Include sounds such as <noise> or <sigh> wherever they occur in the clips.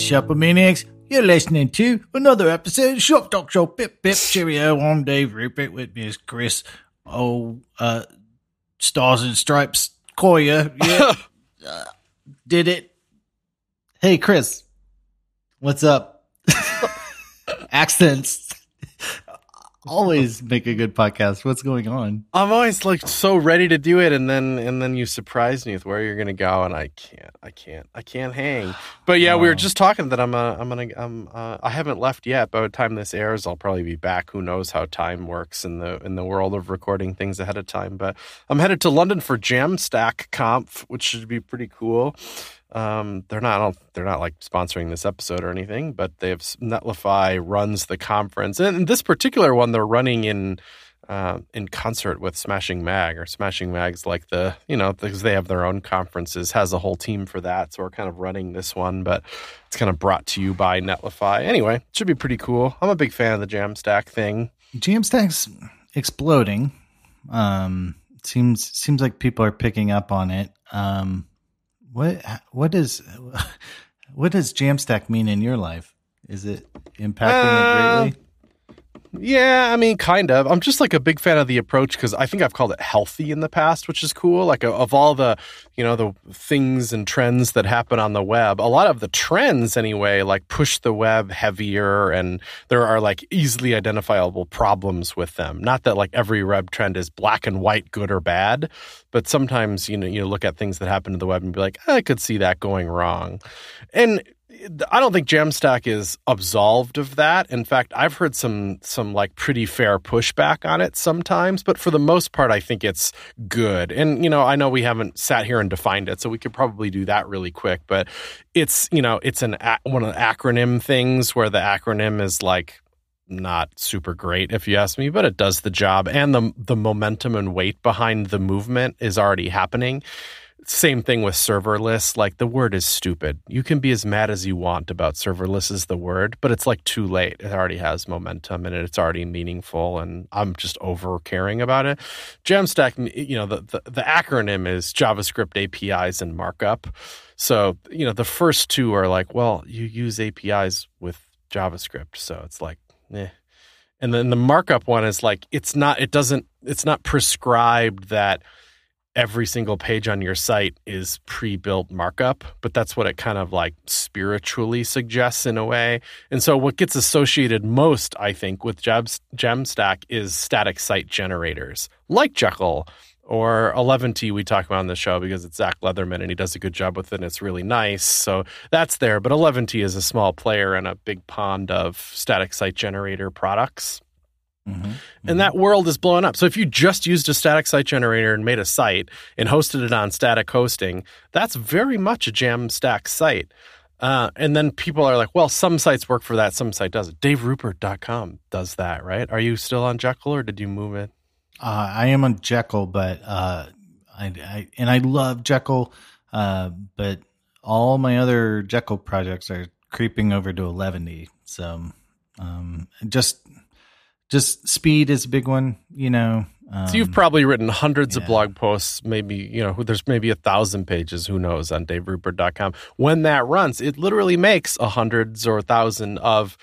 Yes, Shopomaniacs, you're listening to another episode of Shop Talk Show. Pip, pip, cheerio. I'm Dave Rupert with me is Chris. Oh, uh, Stars and Stripes, Koya. Yeah. uh, <laughs> did it. Hey, Chris. What's up? <laughs> Accents always make a good podcast. What's going on? I'm always like so ready to do it, and then and then you surprise me with where you're gonna go, and I can't, I can't, I can't hang. But yeah, oh. we were just talking that I'm uh, I'm gonna I'm uh, I haven't left yet. By the time this airs, I'll probably be back. Who knows how time works in the in the world of recording things ahead of time? But I'm headed to London for Jamstack Conf, which should be pretty cool. Um, they're not they're not like sponsoring this episode or anything, but they have Netlify runs the conference, and this particular one they're running in uh, in concert with Smashing Mag or Smashing Mag's like the you know because they have their own conferences has a whole team for that, so we're kind of running this one, but it's kind of brought to you by Netlify. Anyway, should be pretty cool. I'm a big fan of the Jamstack thing. Jamstack's exploding. Um, seems seems like people are picking up on it. Um, what what does <laughs> what does Jamstack mean in your life? Is it impacting uh, it greatly? Yeah, I mean, kind of. I'm just like a big fan of the approach because I think I've called it healthy in the past, which is cool. Like of all the, you know, the things and trends that happen on the web, a lot of the trends anyway, like push the web heavier, and there are like easily identifiable problems with them. Not that like every web trend is black and white, good or bad, but sometimes you know you look at things that happen to the web and be like, I could see that going wrong, and I don't think Jamstack is absolved of that. In fact, I've heard some some like pretty fair pushback on it sometimes, but for the most part, I think it's good. And you know, I know we haven't sat here and defined it, so we could probably do that really quick. But it's you know, it's an one of the acronym things where the acronym is like not super great if you ask me, but it does the job, and the the momentum and weight behind the movement is already happening. Same thing with serverless. Like the word is stupid. You can be as mad as you want about serverless is the word, but it's like too late. It already has momentum and it's already meaningful, and I'm just over caring about it. Jamstack, you know, the, the, the acronym is JavaScript APIs and markup. So, you know, the first two are like, well, you use APIs with JavaScript. So it's like, eh. And then the markup one is like, it's not, it doesn't, it's not prescribed that every single page on your site is pre-built markup but that's what it kind of like spiritually suggests in a way. And so what gets associated most i think with jamstack is static site generators like jekyll or Eleventy we talk about on the show because it's zach leatherman and he does a good job with it and it's really nice. So that's there. But Eleventy is a small player in a big pond of static site generator products Mm-hmm. And that world is blowing up. So if you just used a static site generator and made a site and hosted it on static hosting, that's very much a Jamstack site. Uh, and then people are like, well, some sites work for that, some site doesn't. DaveRupert.com does that, right? Are you still on Jekyll or did you move it? Uh, I am on Jekyll, but uh, I, I, and I love Jekyll, uh, but all my other Jekyll projects are creeping over to 11 So um, just just speed is a big one, you know. Um, so you've probably written hundreds yeah. of blog posts, maybe, you know, there's maybe a thousand pages, who knows, on daverupert.com. When that runs, it literally makes a hundreds or a thousand of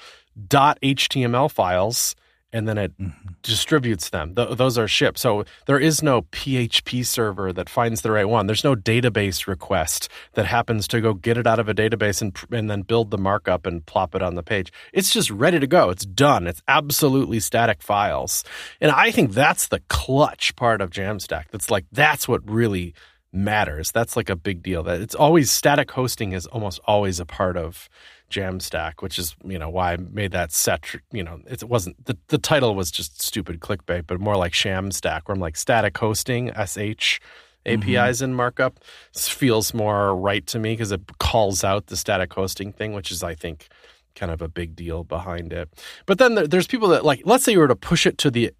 .html files and then it mm-hmm. distributes them. Th- those are shipped. So there is no PHP server that finds the right one. There's no database request that happens to go get it out of a database and and then build the markup and plop it on the page. It's just ready to go. It's done. It's absolutely static files. And I think that's the clutch part of Jamstack. That's like that's what really matters. That's like a big deal. That it's always static hosting is almost always a part of Jamstack, which is you know why I made that set. You know, it wasn't the the title was just stupid clickbait, but more like Shamstack, where I'm like static hosting, sh APIs mm-hmm. and markup this feels more right to me because it calls out the static hosting thing, which is I think kind of a big deal behind it. But then there, there's people that like, let's say you were to push it to the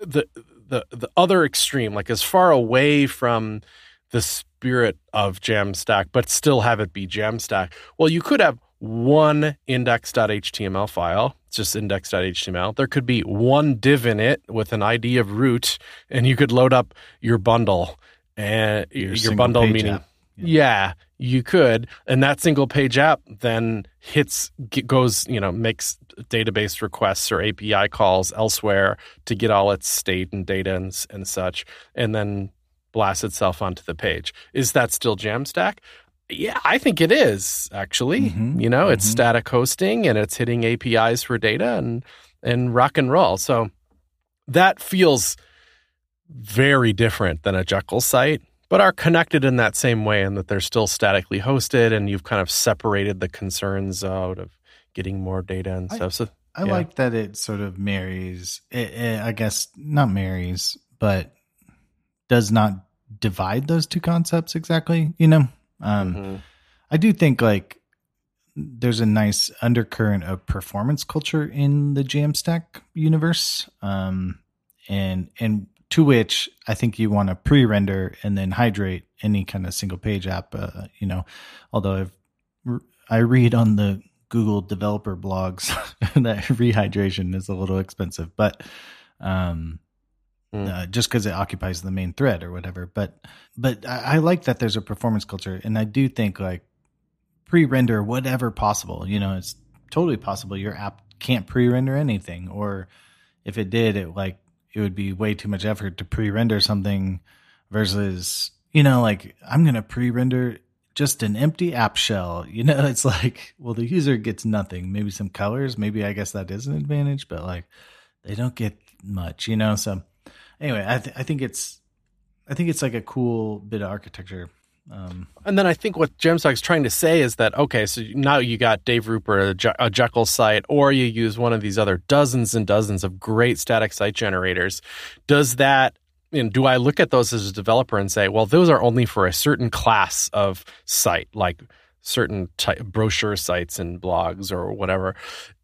the the the other extreme, like as far away from the spirit of Jamstack, but still have it be Jamstack. Well, you could have one index.html file. It's just index.html. There could be one div in it with an ID of root, and you could load up your bundle and your, your bundle meaning. Yeah. yeah. you could, and that single page app then hits goes you know makes database requests or API calls elsewhere to get all its state and data and, and such, and then blasts itself onto the page. Is that still Jamstack? Yeah, I think it is actually. Mm-hmm, you know, mm-hmm. it's static hosting and it's hitting APIs for data and and rock and roll. So that feels very different than a Jekyll site, but are connected in that same way in that they're still statically hosted and you've kind of separated the concerns out of getting more data and stuff. So I yeah. like that it sort of marries, it, it, I guess not marries, but does not divide those two concepts exactly, you know? Um, mm-hmm. I do think like there's a nice undercurrent of performance culture in the Jamstack universe. Um, and, and to which I think you want to pre-render and then hydrate any kind of single page app. Uh, you know, although I've I read on the Google developer blogs <laughs> that <laughs> rehydration is a little expensive, but um, mm. uh, just because it occupies the main thread or whatever. But but I, I like that there's a performance culture, and I do think like pre-render whatever possible. You know, it's totally possible your app can't pre-render anything, or if it did, it like it would be way too much effort to pre-render something versus you know like i'm to pre-render just an empty app shell <laughs> you know it's like well the user gets nothing maybe some colors maybe i guess that is an advantage but like they don't get much you know so anyway i, th- I think it's i think it's like a cool bit of architecture um, and then I think what Jamstack is trying to say is that okay, so now you got Dave Rupert, a, Je- a Jekyll site, or you use one of these other dozens and dozens of great static site generators. Does that do I look at those as a developer and say, well, those are only for a certain class of site, like certain type, brochure sites and blogs or whatever?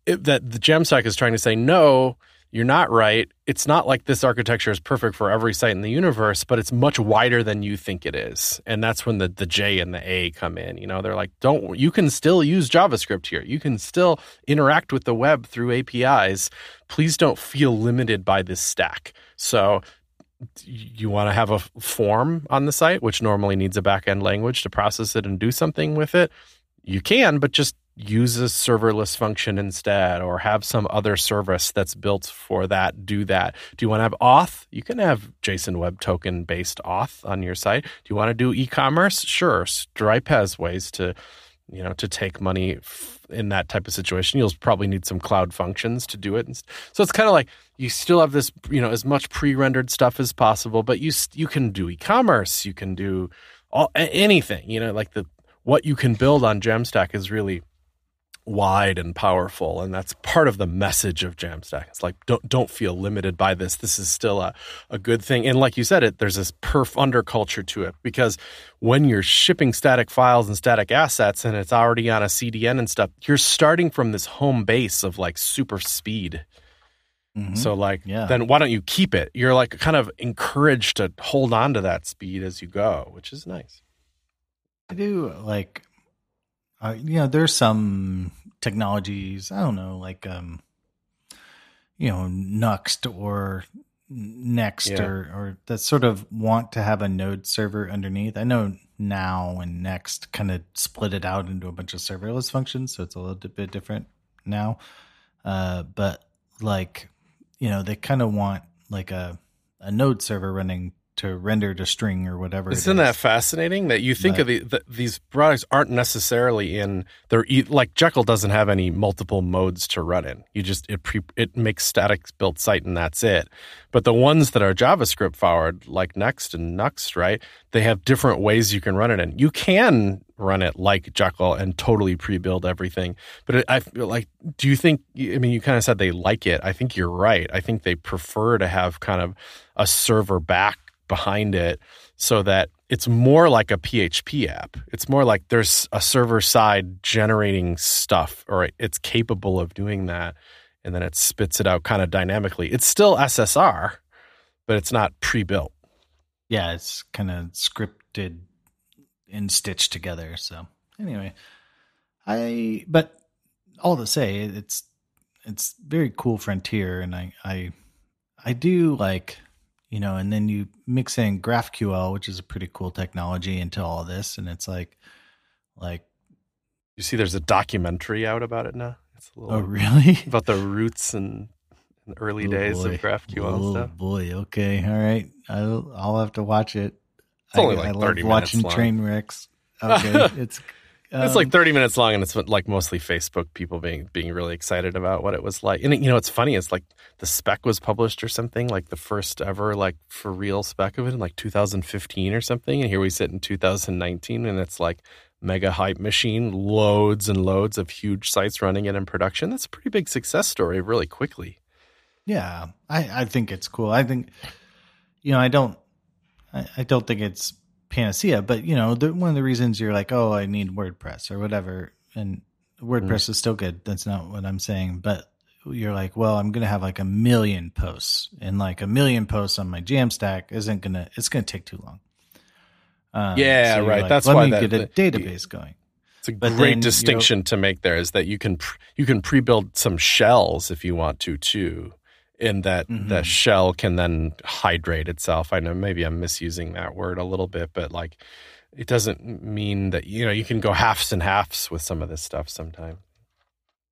It, that the Jamstack is trying to say, no, you're not right. It's not like this architecture is perfect for every site in the universe, but it's much wider than you think it is. And that's when the, the J and the A come in. You know, they're like, don't, you can still use JavaScript here. You can still interact with the web through APIs. Please don't feel limited by this stack. So you want to have a form on the site, which normally needs a backend language to process it and do something with it. You can, but just use a serverless function instead or have some other service that's built for that do that. Do you want to have auth? You can have json web token based auth on your site. Do you want to do e-commerce? Sure. Stripe has ways to you know to take money in that type of situation. You'll probably need some cloud functions to do it so it's kind of like you still have this you know as much pre-rendered stuff as possible but you you can do e-commerce you can do all, anything you know like the what you can build on jamstack is really wide and powerful and that's part of the message of jamstack it's like don't don't feel limited by this. This is still a, a good thing. And like you said it there's this perf underculture to it because when you're shipping static files and static assets and it's already on a cdn and stuff you're starting from this home base of like super speed. Mm-hmm. so like yeah. then why don't you keep it? You're like kind of encouraged to hold on to that speed as you go which is nice. I do like uh, you know, there's some technologies, I don't know, like, um, you know, Nuxt or Next yeah. or, or that sort of want to have a node server underneath. I know now and Next kind of split it out into a bunch of serverless functions, so it's a little bit different now. Uh, but like, you know, they kind of want like a a node server running to render to string or whatever. Isn't that fascinating that you think but, of the, the, these products aren't necessarily in they're like Jekyll doesn't have any multiple modes to run in. You just it pre, it makes static built site and that's it. But the ones that are JavaScript forward like Next and Nuxt, right? They have different ways you can run it in. You can run it like Jekyll and totally pre-build everything. But it, I feel like, do you think? I mean, you kind of said they like it. I think you're right. I think they prefer to have kind of a server back behind it so that it's more like a PHP app. It's more like there's a server side generating stuff, or it's capable of doing that, and then it spits it out kind of dynamically. It's still SSR, but it's not pre built. Yeah, it's kind of scripted and stitched together. So, anyway, I, but all to say, it's, it's very cool frontier, and I, I, I do like you know, and then you mix in GraphQL, which is a pretty cool technology, into all this, and it's like, Like, you see, there's a documentary out about it now. It's a little oh, really? <laughs> About the roots and early oh, days boy. of GraphQL oh, stuff. boy, okay, all right. I'll I'll have to watch it. It's only I, like I love watching long. train wrecks. <laughs> Okay, it's um, it's like um, 30 minutes long and it's like mostly Facebook people being being really excited about what it was like. And you know, it's funny, it's like the spec was published or something, like the first ever like for real spec of it in like 2015 or something. And here we sit in 2019 and it's like mega hype machine, loads and loads of huge sites running it in production. That's a pretty big success story really quickly. Yeah. I, I think it's cool. I think you know, I don't I, I don't think it's panacea, but you know, the, one of the reasons you're like, oh, I need WordPress or whatever, and WordPress mm. is still good. That's not what I'm saying, but you're like, well, I'm gonna have like a million posts, and like a million posts on my Jamstack isn't gonna. It's gonna take too long. Um, yeah, so right. Like, That's let why me that, get a database going. It's a but great distinction to make. There is that you can you can pre-build some shells if you want to too in that mm-hmm. the shell can then hydrate itself. I know maybe I'm misusing that word a little bit, but like it doesn't mean that you know you can go halves and halves with some of this stuff sometimes.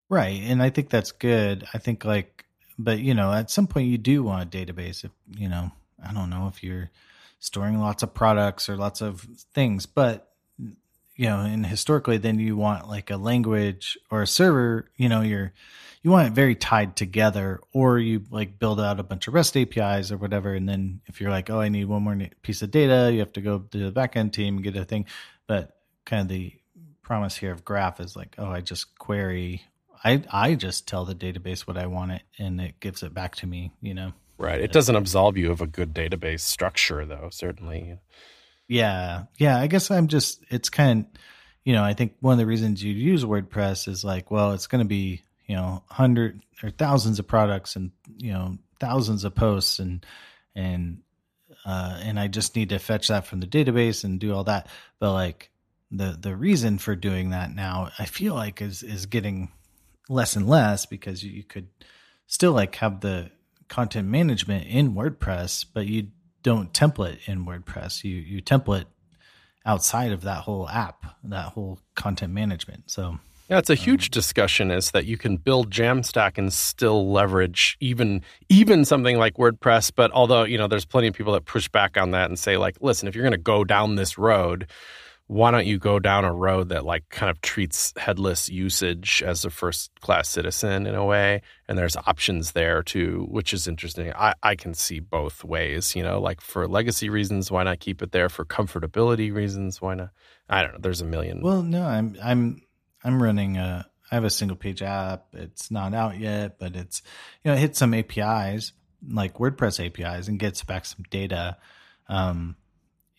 Right, and I think that's good. I think like, but you know, at some point you do want a database. If you know, I don't know if you're storing lots of products or lots of things, but you know, and historically, then you want like a language or a server. You know, you're you want it very tied together or you like build out a bunch of rest apis or whatever and then if you're like oh i need one more piece of data you have to go to the backend team and get a thing. But kind of the promise here of graph is like oh i just query i i just tell the database what i want it and it gives it back to me you know? Right. It doesn't absolve you of a good database structure though certainly. Yeah. Yeah i guess i'm just it's kind of you know i think one of the reasons you use wordpress is like well it's going to be you know hundred or thousands of products and you know thousands of posts and and uh, and I just need to fetch that from the database and do all that. But like the the reason for doing that now, I feel like is is getting less and less because you, you could still like have the content management in WordPress, but you don't template in WordPress. You you template outside of that whole app, that whole content management. So yeah, it's a huge um, discussion is that you can build Jamstack and still leverage even even something like WordPress. But although, you know, there's plenty of people that push back on that and say, like, listen, if you're gonna go down this road, why don't you go down a road that like kind of treats headless usage as a first class citizen in a way? And there's options there too, which is interesting. I, I can see both ways, you know, like for legacy reasons, why not keep it there? For comfortability reasons, why not? I don't know. There's a million. Well, no, I'm I'm I'm running a I have a single page app. It's not out yet, but it's you know it hits some APIs like WordPress APIs and gets back some data, um,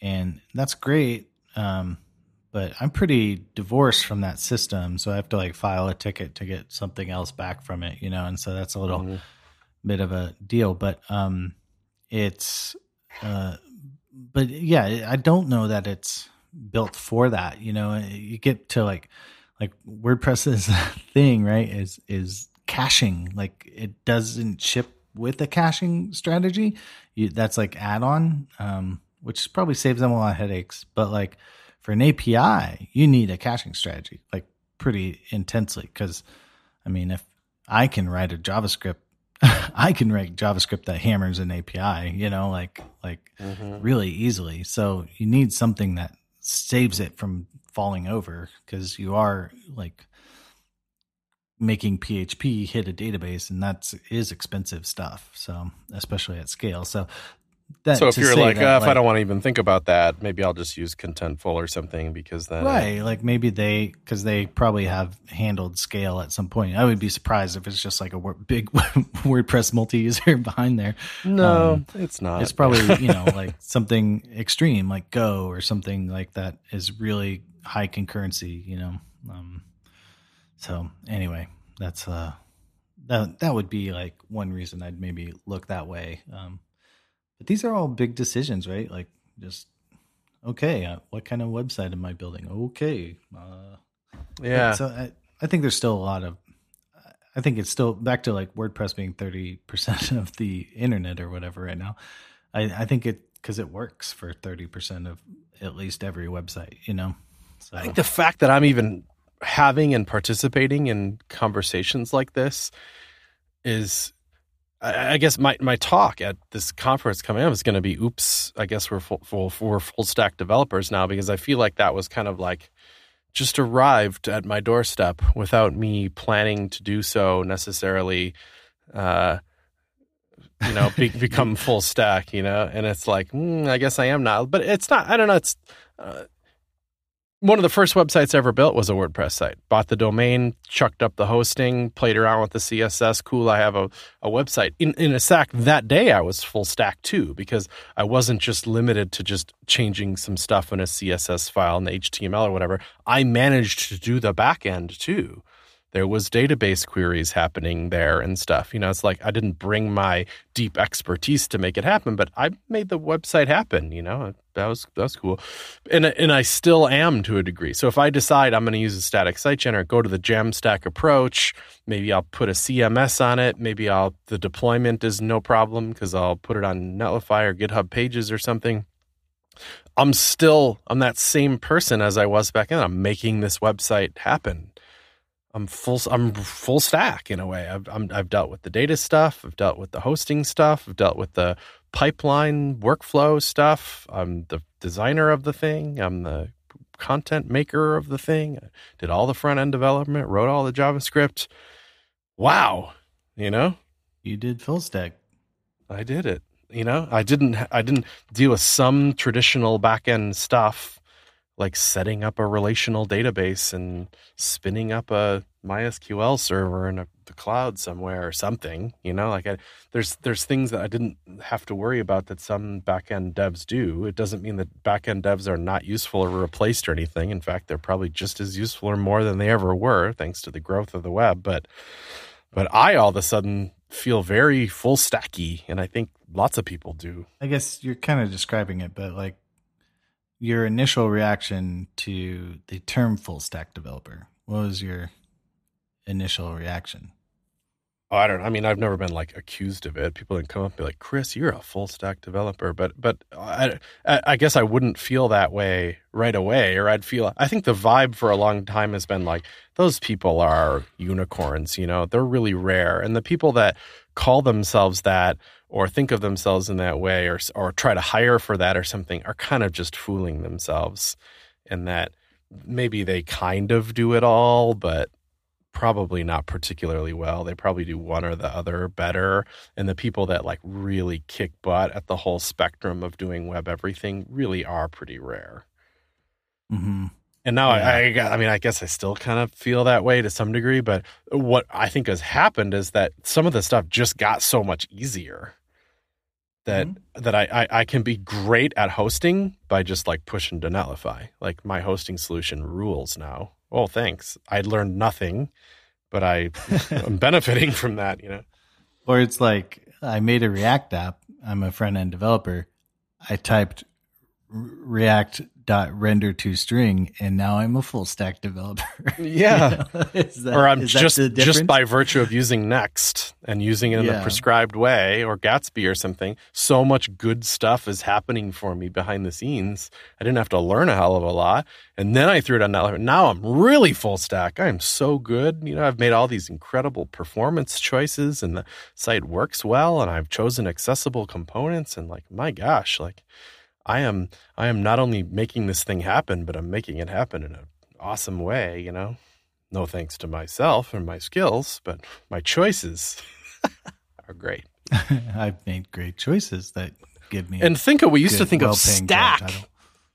and that's great. Um, but I'm pretty divorced from that system, so I have to like file a ticket to get something else back from it, you know, and so that's a little mm-hmm. bit of a deal. But um, it's uh, but yeah, I don't know that it's built for that. You know, you get to like like WordPress's <laughs> thing, right? Is is caching. Like it doesn't ship with a caching strategy. You, that's like add on, um, which probably saves them a lot of headaches. But like for an API, you need a caching strategy, like pretty intensely. Because I mean, if I can write a JavaScript, <laughs> I can write JavaScript that hammers an API, you know, like like mm-hmm. really easily. So you need something that saves it from falling over because you are like making PHP hit a database, and that's is expensive stuff. So especially at scale. So that, so if you're like, that, uh, if like, I don't want to even think about that, maybe I'll just use Contentful or something because then right, like maybe they because they probably have handled scale at some point. I would be surprised if it's just like a big <laughs> WordPress multi-user <laughs> behind there. No, um, it's not. It's probably you know <laughs> like something extreme like Go or something like that is really high concurrency. You know, um, so anyway, that's uh that that would be like one reason I'd maybe look that way. Um, but these are all big decisions, right? Like just okay, uh, what kind of website am I building? Okay, uh, yeah. So I, I think there's still a lot of. I think it's still back to like WordPress being thirty percent <laughs> of the internet or whatever right now. I, I think it because it works for thirty percent of at least every website. You know. So. I think the fact that I'm even having and participating in conversations like this is I, I guess my, my talk at this conference coming up is going to be oops I guess we're full, full we're full stack developers now because I feel like that was kind of like just arrived at my doorstep without me planning to do so necessarily uh, you know be, become <laughs> full stack you know? And it's like mm, I guess I am not but it's not I don't know it's uh, one of the first websites ever built was a WordPress site. Bought the domain, chucked up the hosting, played around with the CSS. Cool, I have a, a website. In, in a stack that day, I was full stack too, because I wasn't just limited to just changing some stuff in a CSS file the HTML or whatever. I managed to do the back end too there was database queries happening there and stuff. You know, it's like I didn't bring my deep expertise to make it happen, but I made the website happen. You know, that was that was cool, and and I still am to a degree. So if I decide I'm going to use a static site generator, go to the Jamstack approach. Maybe I'll put a CMS on it. Maybe I'll the deployment is no problem because I'll put it on Netlify or GitHub Pages or something. I'm still I'm that same person as I was back then. I'm making this website happen I'm full I'm full stack in a way. I've i have dealt with the data stuff. I've dealt with the hosting stuff. I've dealt with the pipeline workflow stuff. I'm the designer of the thing. I'm the content maker of the thing. I did all the front end development. Wrote all the JavaScript. Wow, you know, you did full stack. I did it. You know, I didn't. I didn't deal with some traditional back end stuff like setting up a relational database and spinning up a MySQL server in a, the cloud somewhere or something. You know, like I, there's there's things that I didn't have to worry about that some backend devs do. It doesn't mean that backend devs are not useful or replaced or anything. In fact, they're probably just as useful or more than they ever were, thanks to the growth of the web. But but I all of a sudden feel very full stacky, and I think lots of people do. I guess you're kind of describing it, but like your initial reaction to the term full stack developer? What was your initial reaction? Oh, I don't. I mean, I've never been like accused of it. People didn't come up and be like, "Chris, you're a full stack developer," but but I, I guess I wouldn't feel that way right away, or I'd feel. I think the vibe for a long time has been like those people are unicorns. You know, they're really rare, and the people that call themselves that or think of themselves in that way or or try to hire for that or something are kind of just fooling themselves and that maybe they kind of do it all but probably not particularly well. They probably do one or the other better. And the people that like really kick butt at the whole spectrum of doing web everything really are pretty rare. Mm-hmm. And now yeah. I, I, I mean, I guess I still kind of feel that way to some degree. But what I think has happened is that some of the stuff just got so much easier that mm-hmm. that I, I, I can be great at hosting by just like pushing to Netlify. Like my hosting solution rules now. Oh, thanks. I learned nothing, but I <laughs> am benefiting from that. You know. Or it's like I made a React app. I'm a front end developer. I typed React dot render to string and now I'm a full stack developer. <laughs> Yeah. you <laughs> that, or I'm just just by virtue of using Next and using it in yeah. a prescribed way or Gatsby or something, so much good stuff is happening for me behind the scenes. I didn't have to learn a hell of a lot. And then I threw it on that. Now I'm really full stack. I am so good. You know, I've made all these incredible performance choices and the site works well and I've chosen accessible components and like my gosh, like I am I am not only making this thing happen, but I'm making it happen in an awesome way, you know. No thanks to myself and my skills, but my choices <laughs> are great. <laughs> I've made great choices that give me And think of we used to think of stack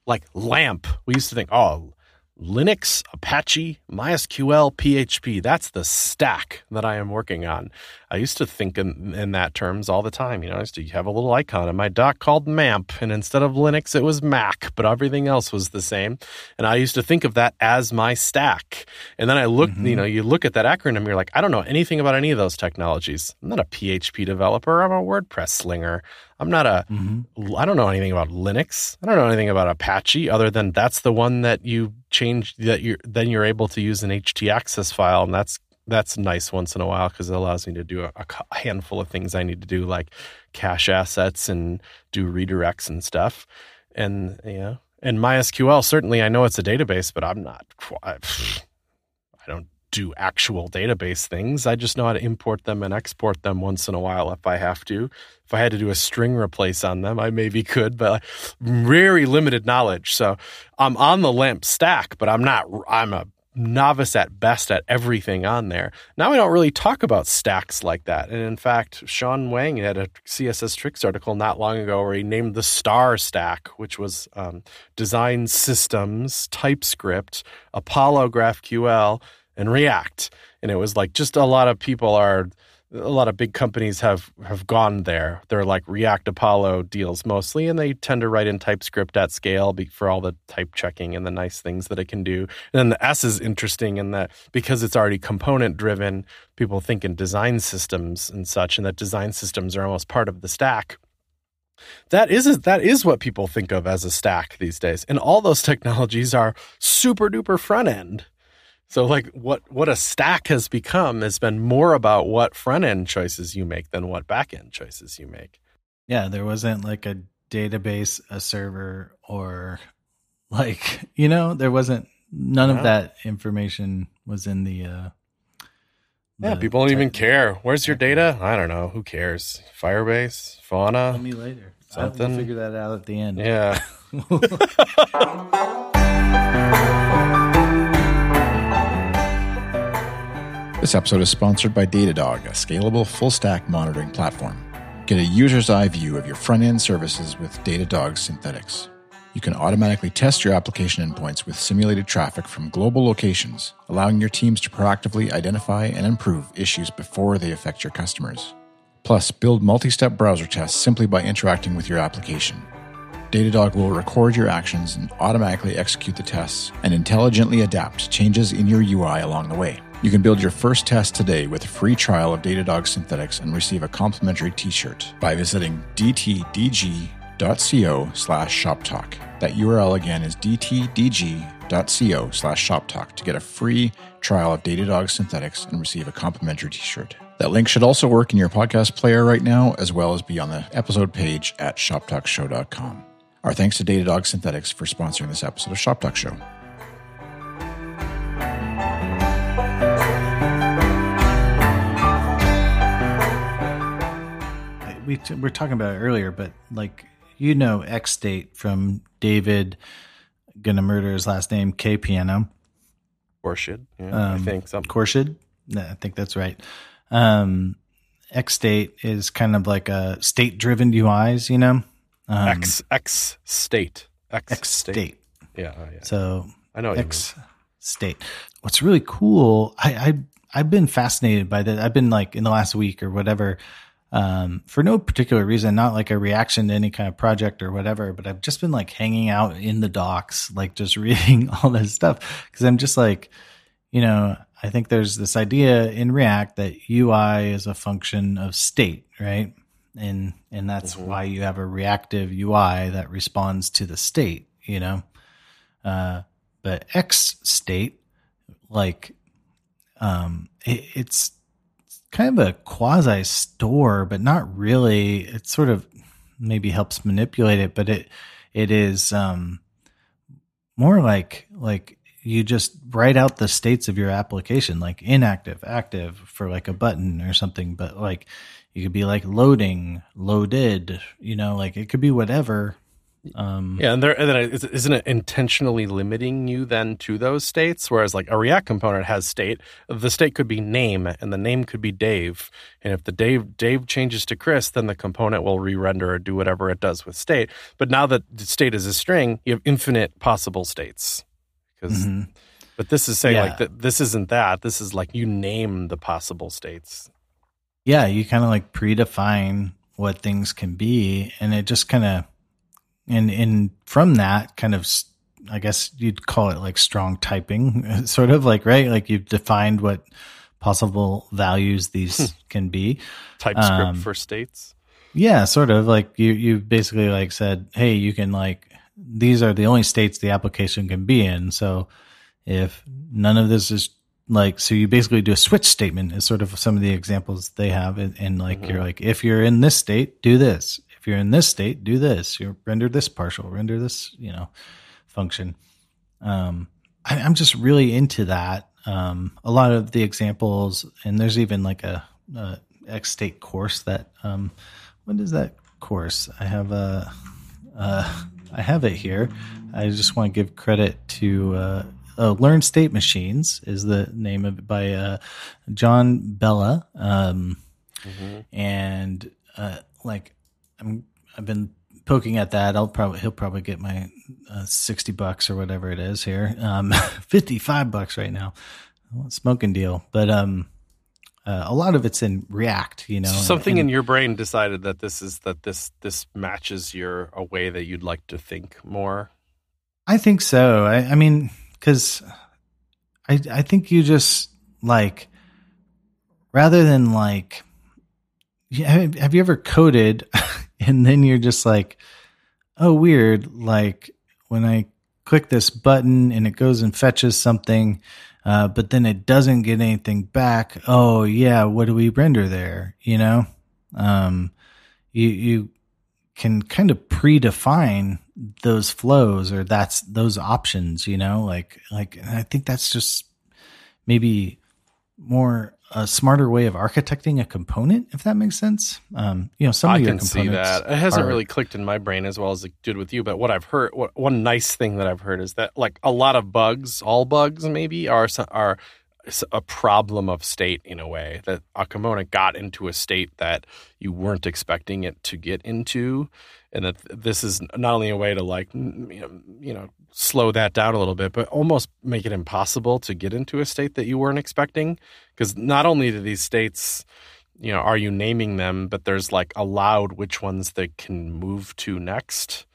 like lamp. We used to think, oh, Linux, Apache, MySQL, PHP. That's the stack that I am working on. I used to think in, in, that terms all the time. You know, I used to have a little icon in my dock called MAMP, and instead of Linux, it was Mac, but everything else was the same. And I used to think of that as my stack. And then I looked, mm-hmm. you know, you look at that acronym, you're like, I don't know anything about any of those technologies. I'm not a PHP developer. I'm a WordPress slinger. I'm not a. Mm-hmm. I don't know anything about Linux. I don't know anything about Apache other than that's the one that you change that you're then you're able to use an htaccess file and that's that's nice once in a while because it allows me to do a, a, handful of things I need to do like cache assets and do redirects and stuff. And you know, And MySQL, certainly I know it's a database, but I'm not, I, I don't do actual database things. I just know how to import them and export them once in a while if I have to. If I had to do a string replace on them, I maybe could, but very limited knowledge. So I'm on the LAMP stack, but I'm not, I'm a novice at best at everything on there. Now we don't really talk about stacks like that. And in fact, Shawn Wang had a CSS Tricks article not long ago where he named the star stack, which was um, design systems, TypeScript, Apollo GraphQL, and React. And it was like just a lot of people are a lot of big companies have have gone there. They're like React Apollo deals mostly, and they tend to write in TypeScript at scale for all the type checking and the nice things that it can do. And then the S is interesting in that because it's already component driven, people think in design systems and such, and that design systems are almost part of the stack. That is that is what people think of as a stack these days, and all those <laughs> technologies are super duper front end. So like what what a stack has become has been more about what front end choices you make than what back end choices you make. Yeah, there wasn't like a database, a server, or like <laughs> you know, there wasn't none yeah. of that information was in the uh yeah, people don't even care. Where's your data? I don't know. Who cares? Firebase, Fauna. Tell me later. Something. I'll figure that out at the end. Yeah. <laughs> <laughs> This episode is sponsored by Datadog, a scalable full stack monitoring platform. Get a user's eye view of your front end services with Datadog Synthetics. You can automatically test your application endpoints with simulated traffic from global locations, allowing your teams to proactively identify and improve issues before they affect your customers. Plus, build multi step browser tests simply by interacting with your application. Datadog will record your actions and automatically execute the tests and intelligently adapt changes in your UI along the way. You can build your first test today with a free trial of Datadog Synthetics and receive a complimentary t-shirt by visiting dtdg.co slash shoptalk. That URL again is dtdg.co slash shoptalk to get a free trial of Datadog Synthetics and receive a complimentary t-shirt. That link should also work in your podcast player right now, as well as be on the episode page at shoptalkshow.com. Our thanks to Datadog Synthetics for sponsoring this episode of Shop Talk Show. We t- were talking about it earlier, but like you know, X State from David, gonna murder his last name, K Piano. Khourshid, yeah, um, I think something. Khourshid, yeah, I think that's right. Um, X State is kind of like a state driven UIs, you know. Um, X X State X, X State. state. Yeah, oh, yeah. So I know X State. What's really cool, I, I I've been fascinated by that. I've been like in the last week or whatever um, for no particular reason, not like a reaction to any kind of project or whatever, but I've just been like hanging out in the docs, like just <laughs> reading all this stuff. Cause I'm just like, you know, I think there's this idea in React that UI is a function of state, right? And, and that's mm-hmm. why you have a reactive UI that responds to the state, you know? Uh, but X state, like, um, it, it's, kind of a quasi store, but not really. It sort of maybe helps manipulate it, but it it is um, more like like you just write out the states of your application, like inactive, active for like a button or something. But like you could be like loading, loaded, you know, like it could be whatever. Um, yeah, and, there, and then isn't it intentionally limiting you then to those states? Whereas like a React component has state, the state could be name, and the name could be Dave. And if the Dave Dave changes to Chris, then the component will re-render or do whatever it does with state. But now that the state is a string, you have infinite possible states. Because, mm-hmm. but this is saying yeah. like that. This isn't that. This is like you name the possible states. Yeah, you kind of like predefine what things can be, and it just kind of and and from that kind of i guess you'd call it like strong typing <laughs> sort of like right? Like you've defined what possible values these hmm. can be. Typescript um, for states? yeah sort of. Like you you basically like said hey you can like these are the only states the application can be in. So if none of this is like so you basically do a switch statement is sort of some of the examples they have and, and like mm-hmm. you're like if you're in this state do this if you're in this state, do this. You render this partial, render this, you know. function. Um, I, I'm just really into that. Um, a lot of the examples, and there's even like a, a X state course that um, what is that course? I have a uh, I have it here. I just want to give credit to uh, uh, Learn State Machines is the name of it by uh, Jon Bellah, um, and uh, like I'm I've been poking at that. I'll probably he'll probably get my uh, sixty bucks or whatever it is here. Um, <laughs> Fifty five bucks right now, smoking deal. But um, uh, a lot of it's in React. You know, Something and- in your brain decided that this is that this this matches your a way that you'd like to think more. I think so. I, I mean, because I I think you just like rather than like have have you ever coded <laughs> <laughs> and then you're just like, oh weird, like when I click this button and it goes and fetches something, uh, but then it doesn't get anything back. Oh yeah, what do we render there? You know, um, you you can kind of predefine those flows or that's those options you know like like i think that's just maybe more a smarter way of architecting a component if that makes sense um you know some I of your can see that. It hasn't are- really clicked in my brain as well as it did with you. But what I've heard, what, one nice thing that I've heard is that like a lot of bugs, all bugs maybe, are are a problem of state in a way that a component got into a state that you weren't expecting it to get into, and that this is not only a way to like you know slow that down a little bit, but almost make it impossible to get into a state that you weren't expecting. Because not only do these states you know, are you naming them? But there's like allowed which ones they can move to next,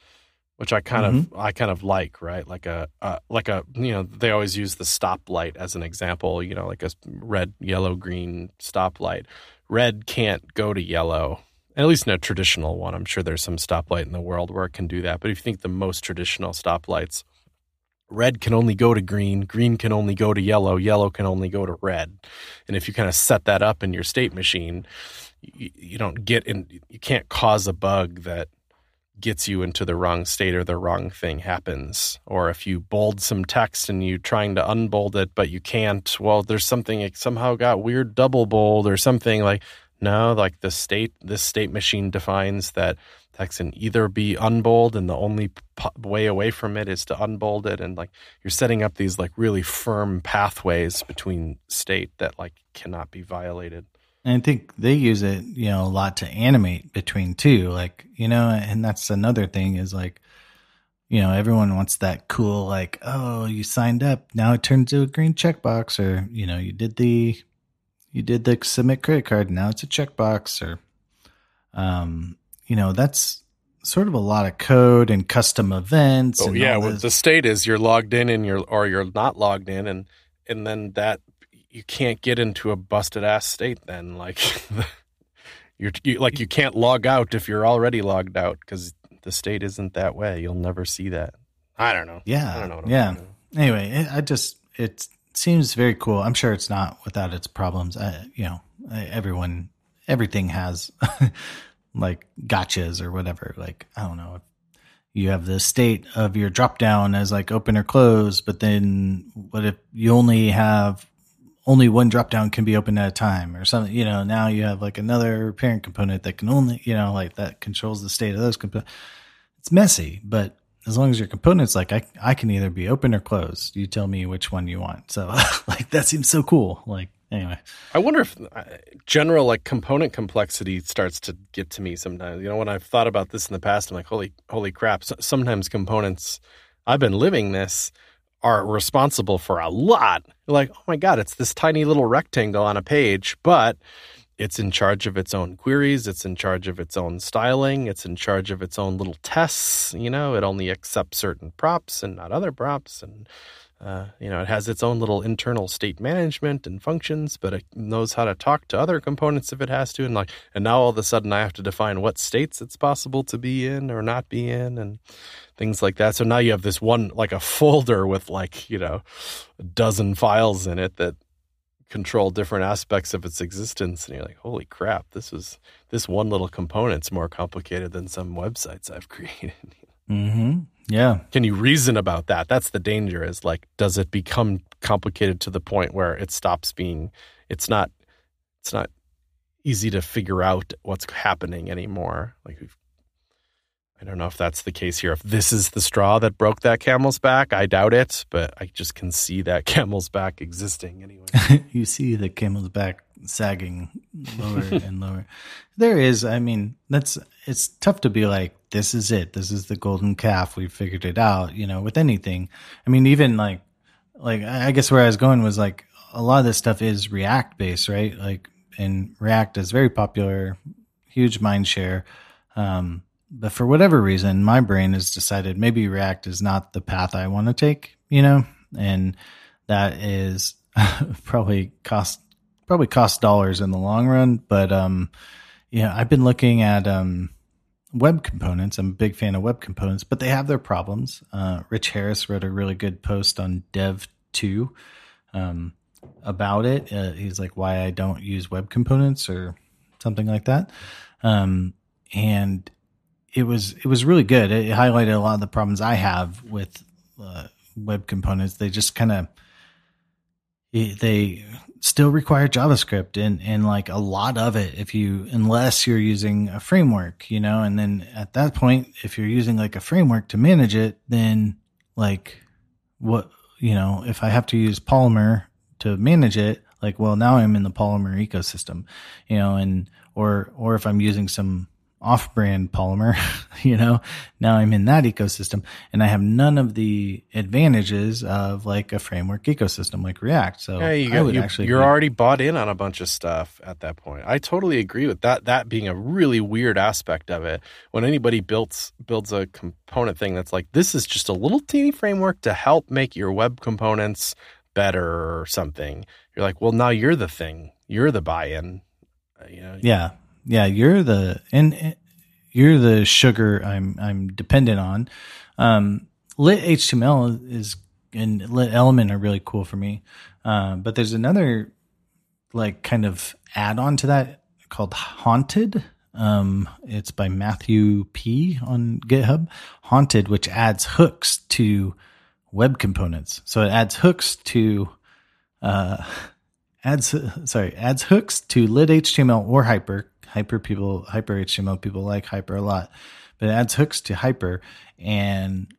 which I kind of I kind of like, right? Like a uh, like a you know they always use the stoplight as an example. You know, like a red, yellow, green stoplight. Red can't go to yellow. At least in a traditional one, I'm sure there's some stoplight in the world where it can do that. But if you think the most traditional stoplights, red can only go to green, green can only go to yellow, yellow can only go to red. And if you kind of set that up in your state machine, you, you don't get in, you can't cause a bug that gets you into the wrong state or the wrong thing happens. Or if you bold some text and you're trying to unbold it, but you can't, well, there's something it somehow got weird double bold or something like, no, like the state, this state machine defines that text can either be unbold and the only way away from it is to unbold it. And like you're setting up these like really firm pathways between state that like cannot be violated. And I think they use it, you know, a lot to animate between two. Like, you know, and that's another thing is like, you know, everyone wants that cool, like, oh, you signed up. Now it turns to a green checkbox, or, you know, you did the, you did the submit credit card. Now it's a checkbox, or, um, you know, that's sort of a lot of code and custom events. Oh and yeah, well, the state is you're logged in and you're or you're not logged in, and and then that you can't get into a busted ass state. Then like <laughs> you're you, like you can't log out if you're already logged out because the state isn't that way. You'll never see that. I don't know. Yeah, I don't know. What yeah. anyway, it, I just it seems very cool. I'm sure it's not without its problems. I, you know, everyone, everything has <laughs> like gotchas or whatever. Like I don't know, if you have the state of your drop down as like open or close, but then what if you only have only one drop down can be open at a time or something? You know, now you have like another parent component that can only you know like that controls the state of those components. It's messy, but as long as your component's like I, I can either be open or closed. You tell me which one you want. So <laughs> like that seems so cool. Like anyway, I wonder if uh, general like component complexity starts to get to me sometimes. You know, when I've thought about this in the past, I'm like, holy, holy crap! So, sometimes components, I've been living this, are responsible for a lot. Like, oh my god, it's this tiny little rectangle on a page, but it's in charge of its own queries. It's in charge of its own styling. It's in charge of its own little tests. You know, it only accepts certain props and not other props, and uh, you know, it has its own little internal state management and functions, but it knows how to talk to other components if it has to. And like, and now all of a sudden, I have to define what states it's possible to be in or not be in, and things like that. So now you have this one, like a folder with like you know, a dozen files in it that control different aspects of its existence, and you're like, holy crap, this is this one little component's more complicated than some websites I've <laughs> created. mm-hmm. Yeah. Can you reason about that? That's the danger is like, does it become complicated to the point where it stops being, it's not, it's not easy to figure out what's happening anymore. Like we've, I don't know if that's the case here. If this is the straw that broke that camel's back, I doubt it, but I just can see that <laughs> camel's back existing anyway. <laughs> you see the camel's back sagging lower <laughs> and lower. There is, I mean, that's it's tough to be like, this is it. This is the golden calf. We figured it out, you know, with anything. I mean, even like like I guess where I was going was like a lot of this stuff is React based, right? Like and React is very popular, huge mind share. Um, but for whatever reason, my brain has decided maybe React is not the path I want to take, you know, and that is <laughs> probably cost probably cost dollars in the long run. But um, yeah, I've been looking at um, web components. I'm a big fan of web components, but they have their problems. Uh, Rich Harris wrote a really good post on Dev Two um, about it. Uh, he's like, why I don't use web components or something like that. Um, and it was it was really good. It highlighted a lot of the problems I have with uh, web components. They just kind of they still require JavaScript and and like a lot of it if you unless you're using a framework, you know, and then at that point if you're using like a framework to manage it, then like what you know, if I have to use Polymer to manage it, like well now I'm in the Polymer ecosystem, you know, and or or if I'm using some off-brand polymer <laughs> you know now i'm in that ecosystem and i have none of the advantages of like a framework ecosystem like react so yeah, you would you, actually you're already bought in on a bunch of stuff at that point. I totally agree with that. That being a really weird aspect of it. When anybody builds builds a component thing that's like this is just a little teeny framework to help make your web components better or something. You're like, well, now you're the thing. You're the buy-in. Uh, You know, yeah yeah you're the and you're the sugar i'm i'm dependent on. Um lit html is and lit element are really cool for me. Um but there's another like kind of add-on to that called haunted. Um it's by matthew p on github. Haunted which adds hooks to web components. So it adds hooks to uh <laughs> adds sorry adds hooks to lit html or hyper hyper people hyper html people like hyper a lot but it adds hooks to hyper and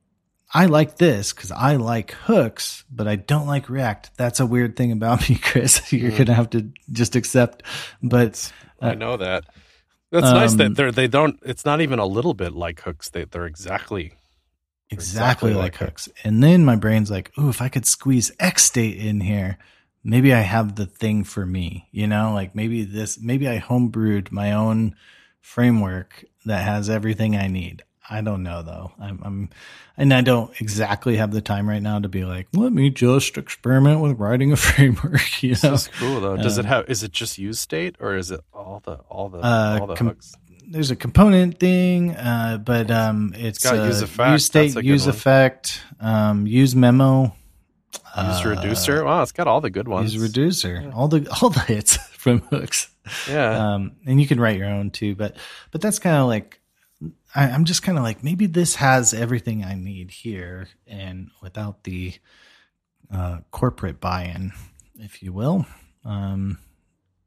i like this because i like hooks but i don't like react that's a weird thing about <laughs> me chris you're gonna have to just accept but I know that. That's nice um, that they're they don't. It's not even a little bit like hooks. They they're exactly exactly, exactly like like hooks and then my brain's like oh if i could squeeze x state in here maybe i have the thing for me you know like maybe this maybe i homebrewed my own framework that has everything i need i don't know though i'm, I'm and i don't exactly have the time right now to be like let me just experiment with writing a <laughs> framework you know That's cool though. Does it Uh, have? Is it just use state or is it all the all the Uh, all the com- hooks? there's a component thing, uh, but um, it's, it's got use effect. use state, That's a good use one. effect, um, use memo, Use uh, reducer. Wow, it's got all the good ones. use reducer, all the all the hits <laughs> from hooks. Yeah. Um, and you can write your own too, but but that's kind of like I, I'm just kind of like maybe this has everything I need here, and without the uh, corporate buy-in, if you will. Um,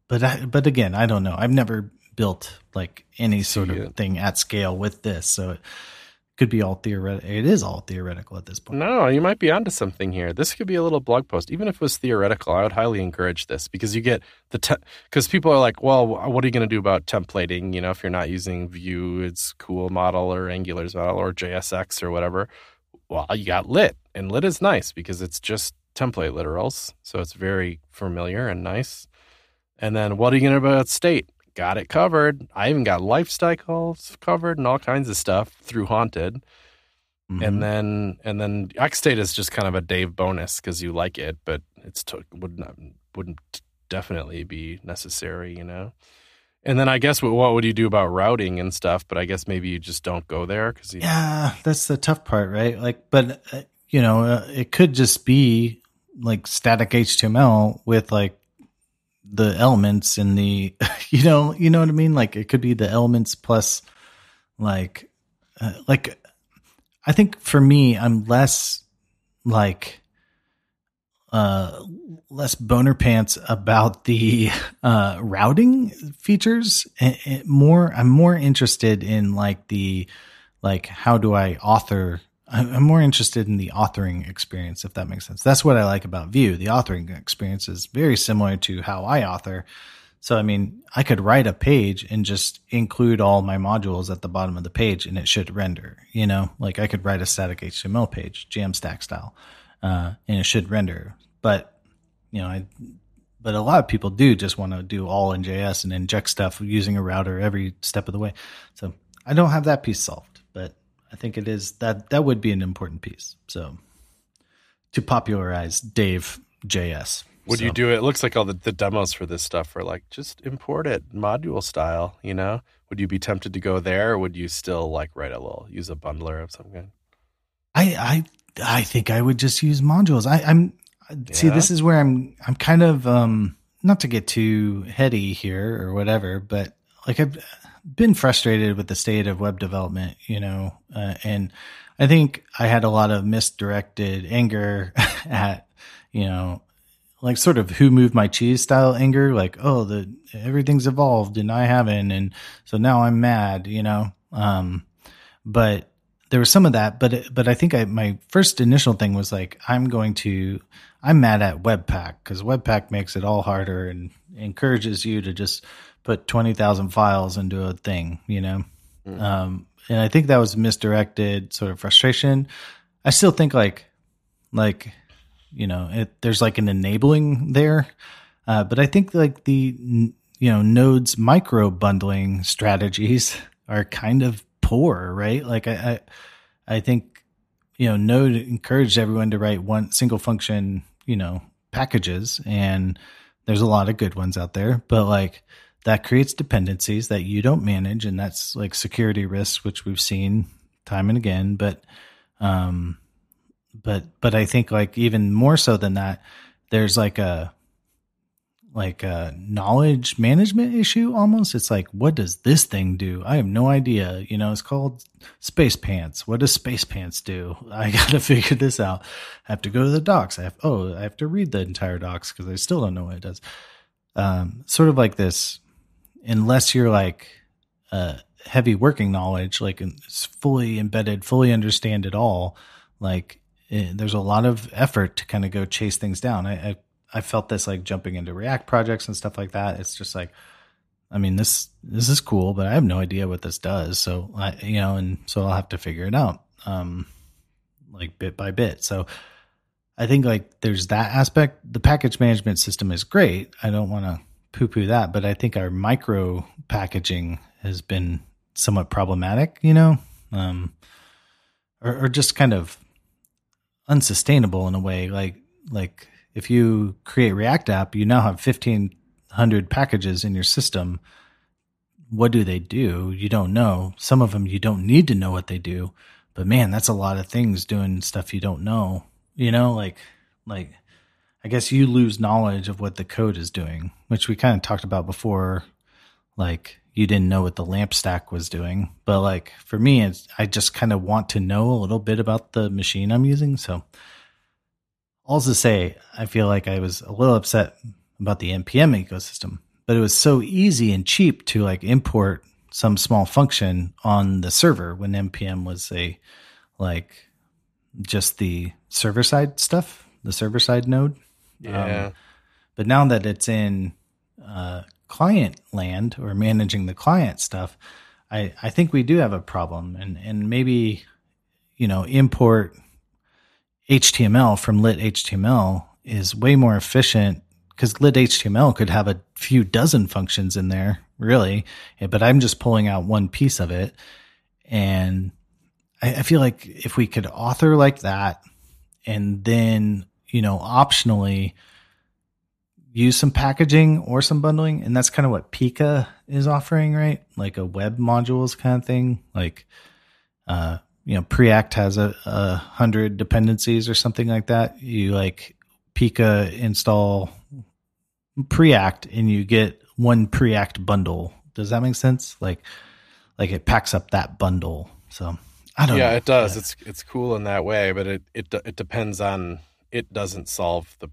but I, but again, I don't know. I've never built like any sort of thing at scale with this, so could be all theoretical. It is all theoretical at this point. No, you might be onto something here. This could be a little blog post. Even if it was theoretical, I would highly encourage this because you get the because people are like, well, what are you going to do about templating? You know, if you're not using Vue, it's cool model or Angular's model or JSX or whatever. Well, you got Lit, and Lit is nice because it's just template literals, so it's very familiar and nice. And then what are you going to do about state? Got it covered. I even got life cycles covered and all kinds of stuff through Haunted Mhm. and then and then Xstate is just kind of a Dave bonus because you like it, but it's to, would not wouldn't definitely be necessary, you know. And then I guess what, what would you do about routing and stuff? But I guess maybe you just don't go there because Yeah, that's the tough part, right? Like, but uh, you know, uh, it could just be like static HTML with like the elements in the, <laughs> you know, you know what I mean? Like, it could be the elements plus, like, uh, like I think for me, I'm less like uh less boner pants about the <laughs> uh routing features and, and more i'm more interested in like the like how do i author I'm more interested in the authoring experience, if that makes sense. That's what I like about Vue. The authoring experience is very similar to how I author. So, I mean, I could write a page and just include all my modules at the bottom of the page and it should render, you know, like I could write a static HTML page, Jamstack style, uh, and it should render. But, you know, I, but a lot of people do just want to do all in JS and inject stuff using a router every step of the way. So I don't have that piece solved, I think it is that that would be an important piece. So to popularize Dave JS. Would So- you do it? It looks like all the, the demos for this stuff are like just import it module style, you know? Would you be tempted to go there or would you still like write a little use a bundler of some kind? I I I think I would just use modules. I, I'm see this is where I'm I'm kind of um not to get too heady here or whatever, but like I've been frustrated with the state of web development, you know, uh, and I think I had a lot of misdirected anger <laughs> at you know like sort of who moved my cheese style anger like oh the everything's evolved and i haven't and so now i'm mad you know? Um but there was some of that but but i think i my first initial thing was like i'm going to i'm mad at webpack because webpack makes it all harder and encourages you to just put 20000 files into a thing you know? Um and i think that was misdirected sort of frustration. I still think like like you know it, there's like an enabling there. Uh, but i think like the you know nodes micro bundling strategies <laughs> are kind of poor right? Like i i, I think you know node encouraged everyone to write one single function you know packages and there's a lot of good ones out there. But like that creates dependencies that you don't manage and that's like security risks which we've seen time and again but um but but I think like even more so than that, there's like a like a knowledge management issue almost. It's like, what does this thing do? I have no idea. You know, it's called Space Pants. What does Space Pants do? I <laughs> got to figure this out. I have to go to the docs. I have oh, I have to read the entire docs because I still don't know what it does. Um, sort of like this, unless you're like uh, heavy working knowledge, like it's fully embedded, fully understand it all. Like eh, there's a lot of effort to kind of go chase things down. I, I I felt this like jumping into React projects and stuff like that. It's just like, I mean this this is cool, but I have no idea what this does. So I you know, and so I'll have to figure it out, um, like bit by bit. So I think like there's that aspect. The package management system is great. I don't want to poo poo that, but I think our micro packaging has been somewhat problematic. You know, um, or, or just kind of unsustainable in a way. Like like if you create React app, you now have fifteen hundred packages in your system. What do they do? You don't know. Some of them you don't need to know what they do, but man, that's a lot of things doing stuff you don't know. You know, like like I guess you lose knowledge of what the code is doing, which we kind of talked about before. Like you didn't know what the lamp stack was doing, but like for me, it's, I just kind of want to know a little bit about the machine I'm using. So, all to say, I feel like I was a little upset about the npm ecosystem, but it was so easy and cheap to like import some small function on the server when npm was a like just the server side stuff, the server side node. Yeah. Um, but now that it's in uh, client land or managing the client stuff, I, I think we do have a problem. And, and maybe, you know, import HTML from lit HTML is way more efficient because lit HTML could have a few dozen functions in there, really. But I'm just pulling out one piece of it. And I, I feel like if we could author like that and then, you know, optionally use some packaging or some bundling. And that's kind of what Pika is offering, right? Like a web modules kind of thing. Like, uh, you know, Preact has a, a hundred dependencies or something like that. You like Pika install Preact and you get one Preact bundle. Does that make sense? Like, like it packs up that bundle. So I don't. yeah, know. it does. Yeah. It's it's cool in that way, but it it it depends on. It doesn't solve the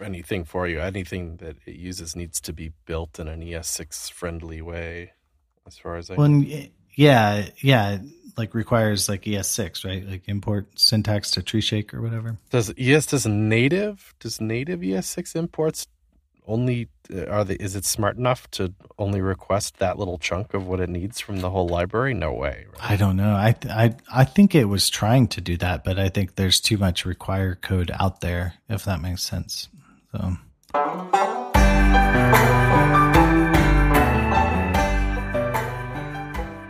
anything for you. Anything that it uses needs to be built in an ES6 friendly way, as far as I. Well, yeah, yeah, like requires like ES6, right? Like import syntax to tree shake or whatever. Does ES does native does native ES6 imports only uh, are they is it smart enough to only request that little chunk of what it needs from the whole library? No way. Right? I don't know. I I I think it was trying to do that, but I think there's too much require code out there. If that makes sense. So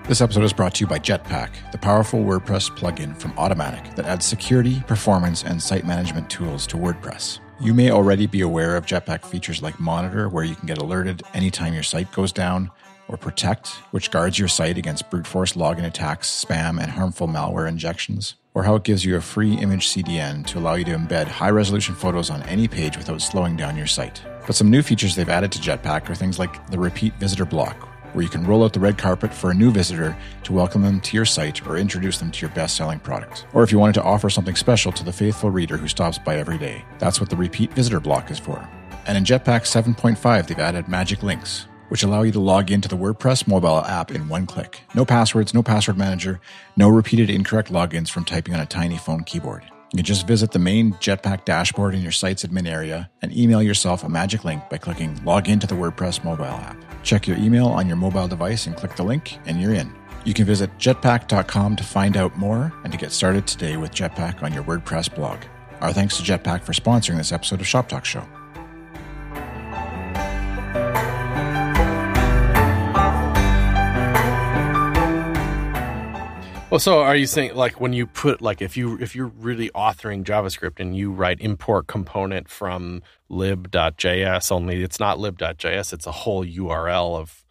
This episode is brought to you by Jetpack, the powerful WordPress plugin from Automattic that adds security, performance, and site management tools to WordPress. You may already be aware of Jetpack features like Monitor, where you can get alerted anytime your site goes down, or Protect, which guards your site against brute force login attacks, spam, and harmful malware injections, or how it gives you a free image CDN to allow you to embed high resolution photos on any page without slowing down your site. But some new features they've added to Jetpack are things like the repeat visitor block, where you can roll out the red carpet for a new visitor to welcome them to your site or introduce them to your best selling product. Or if you wanted to offer something special to the faithful reader who stops by every day, that's what the repeat visitor block is for. And in Jetpack 7.5, they've added magic links, which allow you to log into the WordPress mobile app in one click. No passwords, no password manager, no repeated incorrect logins from typing on a tiny phone keyboard. You can just visit the main Jetpack dashboard in your site's admin area and email yourself a magic link by clicking Log into the WordPress mobile app. Check your email on your mobile device and click the link, and you're in. You can visit jetpack.com to find out more and to get started today with Jetpack on your WordPress blog. Our thanks to Jetpack for sponsoring this episode of Shop Talk Show. Well, so are you saying like when you put like if you if you're really authoring JavaScript and you write import component from lib.js only it's not lib.js it's a whole URL of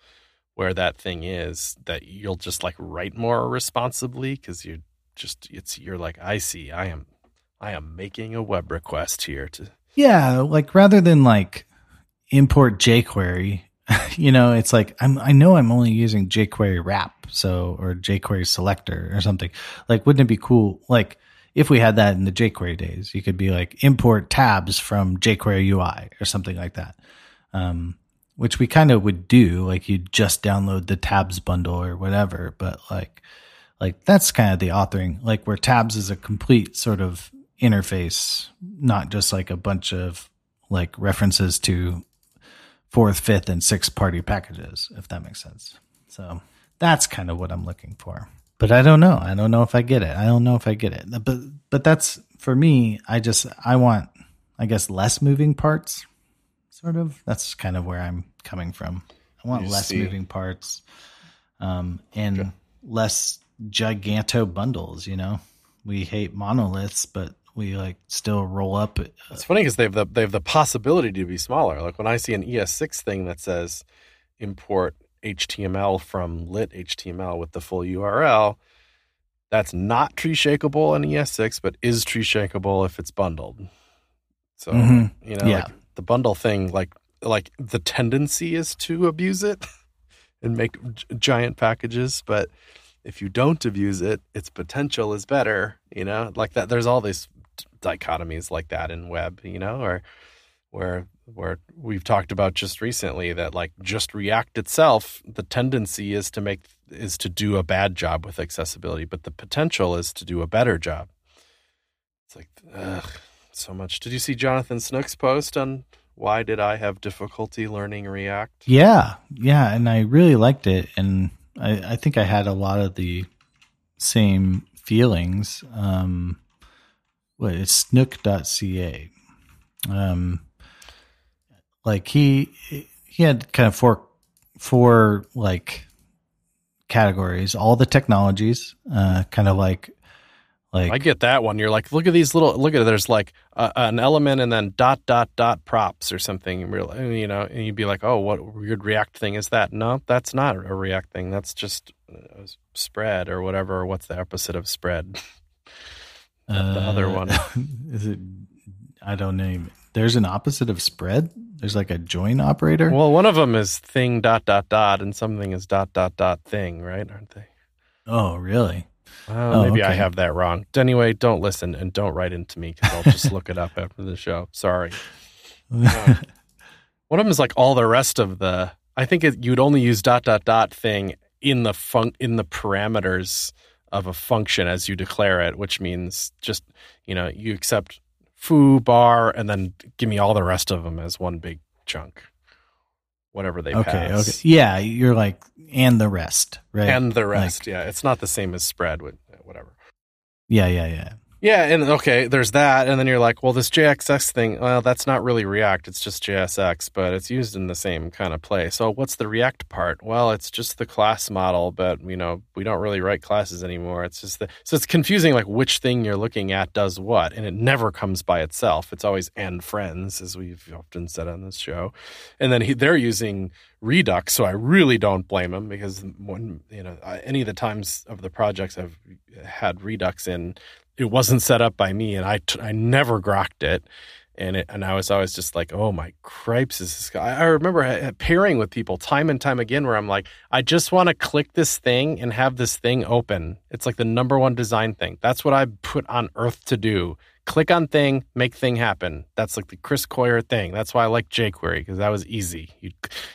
where that thing is that you'll just like write more responsibly? Because you just it's you're like I see I am I am making a web request here to yeah, like rather than like import jQuery, <laughs> you know, it's like I'm I know I'm only using jQuery wrap, so or jQuery selector or something. Like, wouldn't it be cool? Like, if we had that in the jQuery days, you could be like import tabs from jQuery UI or something like that. Um, which we kind of would do, like you just download the tabs bundle or whatever. But like, like that's kind of the authoring, like where tabs is a complete sort of interface, not just like a bunch of like references to fourth, fifth, and sixth party packages, if that makes sense. So that's kind of what I'm looking for. But I don't know. I don't know if I get it. I don't know if I get it. But but that's for me. I just I want I guess less moving parts. Sort of. That's kind of where I'm coming from. I want You less see. moving parts, um, and less giganto bundles. You know, we hate monoliths, but we like still roll up. uh, It's funny because they have the they have the possibility to be smaller. Like when I see an ES6 thing that says import HTML from lit HTML with the full URL, that's not tree shakeable in ES6, but is tree shakeable if it's bundled. So Mhm. you know, Yeah. like the bundle thing, like like the tendency is to abuse it <laughs> and make giant packages, but if you don't abuse it, its potential is better. You know, like that. There's all these dichotomies like that in web. You know, or where where we've talked about just recently that like just React itself, the tendency is to make is to do a bad job with accessibility, but the potential is to do a better job. It's like ugh, so much. Did you see Jonathan Snook's post on why did I have difficulty learning React? Yeah, yeah, and I really liked it, and I, I think I had a lot of the same feelings. Um, what it's snook.ca. Um, like he he had kind of four four like categories, all the technologies, uh, kind of like like I get that one. You're like, look at these little, look at it. There's like a, an element and then dot dot dot props or something. and Real, you know, and you'd be like, oh, what weird React thing is that? No, that's not a React thing. That's just a spread or whatever. What's the opposite of spread? <laughs> the other one. <laughs> is it? I don't know. There's an opposite of spread. There's like a join operator. Well, one of them is thing dot dot dot, and something is dot dot dot thing, right? Aren't they? oh, really? Uh, Oh, maybe I have that wrong. Anyway, don't listen and don't write into me because I'll just <laughs> look it up after the show. Sorry. Uh, <laughs> one of them is like all the rest of the. I think it, you'd only use dot dot dot thing in the fun in the parameters of a function as you declare it, which means just you know you accept foo bar and then give me all the rest of them as one big chunk, whatever they okay, pass. okay. Yeah, you're like and the rest, right? and the rest. yeah, it's not the same as spread with whatever. yeah, yeah, yeah. Yeah, and okay, there's that, and then you're like, well, this JSX thing, well, that's not really React, it's just JSX, but it's used in the same kind of place. So what's the React part? Well, it's just the class model, but you know, we don't really write classes anymore. It's just the so it's confusing, like which thing you're looking at does what, and it never comes by itself. It's always and friends, as we've often said on this show, and then he, they're using Redux, so I really don't blame them because when you know any of the times of the projects I've had Redux in it wasn't set up by me and I, never grokked it. And it, and I was always just like, oh my cripes, is this guy? I remember pairing with people time and time again where I'm like, I just want to click this thing and have this thing open. It's like the number one design thing. That's what I put on earth to do. Click on thing, make thing happen. That's like the Chris Coyier thing. That's why I like jQuery because that was easy. You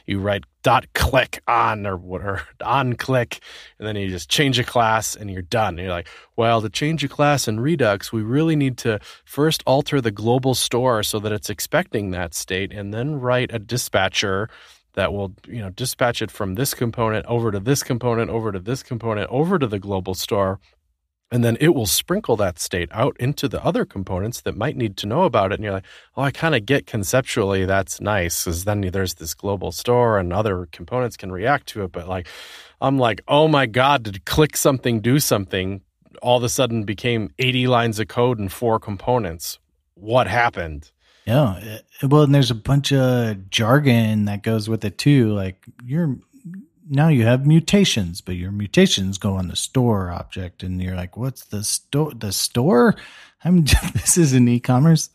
you write dot click on or what or on click, and then you just change a class and you're done. And you're like, well, to change a class in Redux, we really need to first alter the global store so that it's expecting that state, and then write a dispatcher that will you know dispatch it from this component over to this component over to this component over to the global store and then it will sprinkle that state out into the other components that might need to know about it and you're like oh i kind of get conceptually that's nice because then there's this global store and other components can react to it but like i'm like oh my god did click something do something all of a sudden became 80 lines of code and four components what happened Yeah. Eh, well, and there's a bunch of jargon that goes with it too. Like you're now you have mutations, but your mutations go on the store object, and you're like, "What's the store? The store? <laughs> I'm this is an e-commerce."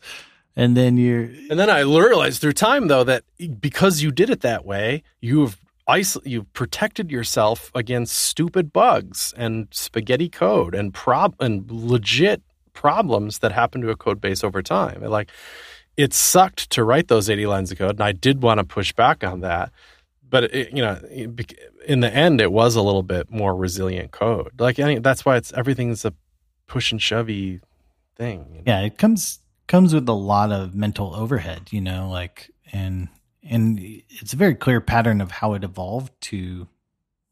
And then you're And then I realized through time, though, that because you did it that way, you've isol- you've protected yourself against stupid bugs and spaghetti code and prob and legit problems that happen to a code base over time. Like, it sucked to write those eighty lines of code, and I did want to push back on that. But it, you know, in the end, it was a little bit more resilient code. Like, I mean, that's why it's everything's a push and shovey thing. you know? yeah, it comes comes with a lot of mental overhead, you know, like and and it's a very clear pattern of how it evolved to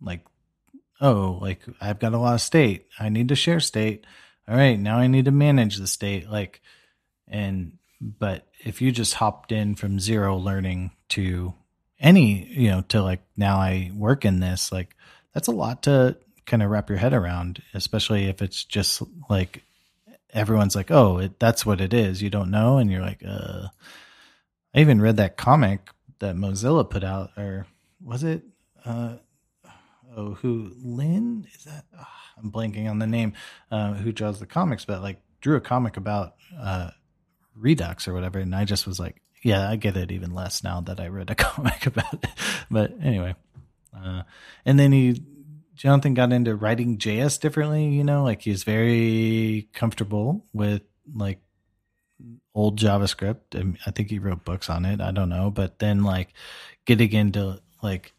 like oh, like I've got a lot of state. I need to share state. All right, now I need to manage the state like and but if you just hopped in from zero learning to any, you know, to like now I work in this, like that's a lot to kind of wrap your head around, especially if it's just like everyone's like, "Oh, it, that's what it is." You don't know, and you're like, "Uh." I even read that comic that Mozilla put out, or was it? Uh, oh, who Lin is that? ah, I'm blanking on the name. Uh, who draws the comics, but like drew a comic about uh, Redux or whatever, and I just was like, "Yeah, I get it even less now that I read a <laughs> comic about it." But anyway, uh, and then he Jonathan got into writing JS differently, you know, like he's very comfortable with like old JavaScript. and I think he wrote books on it. I don't know. But then like getting into like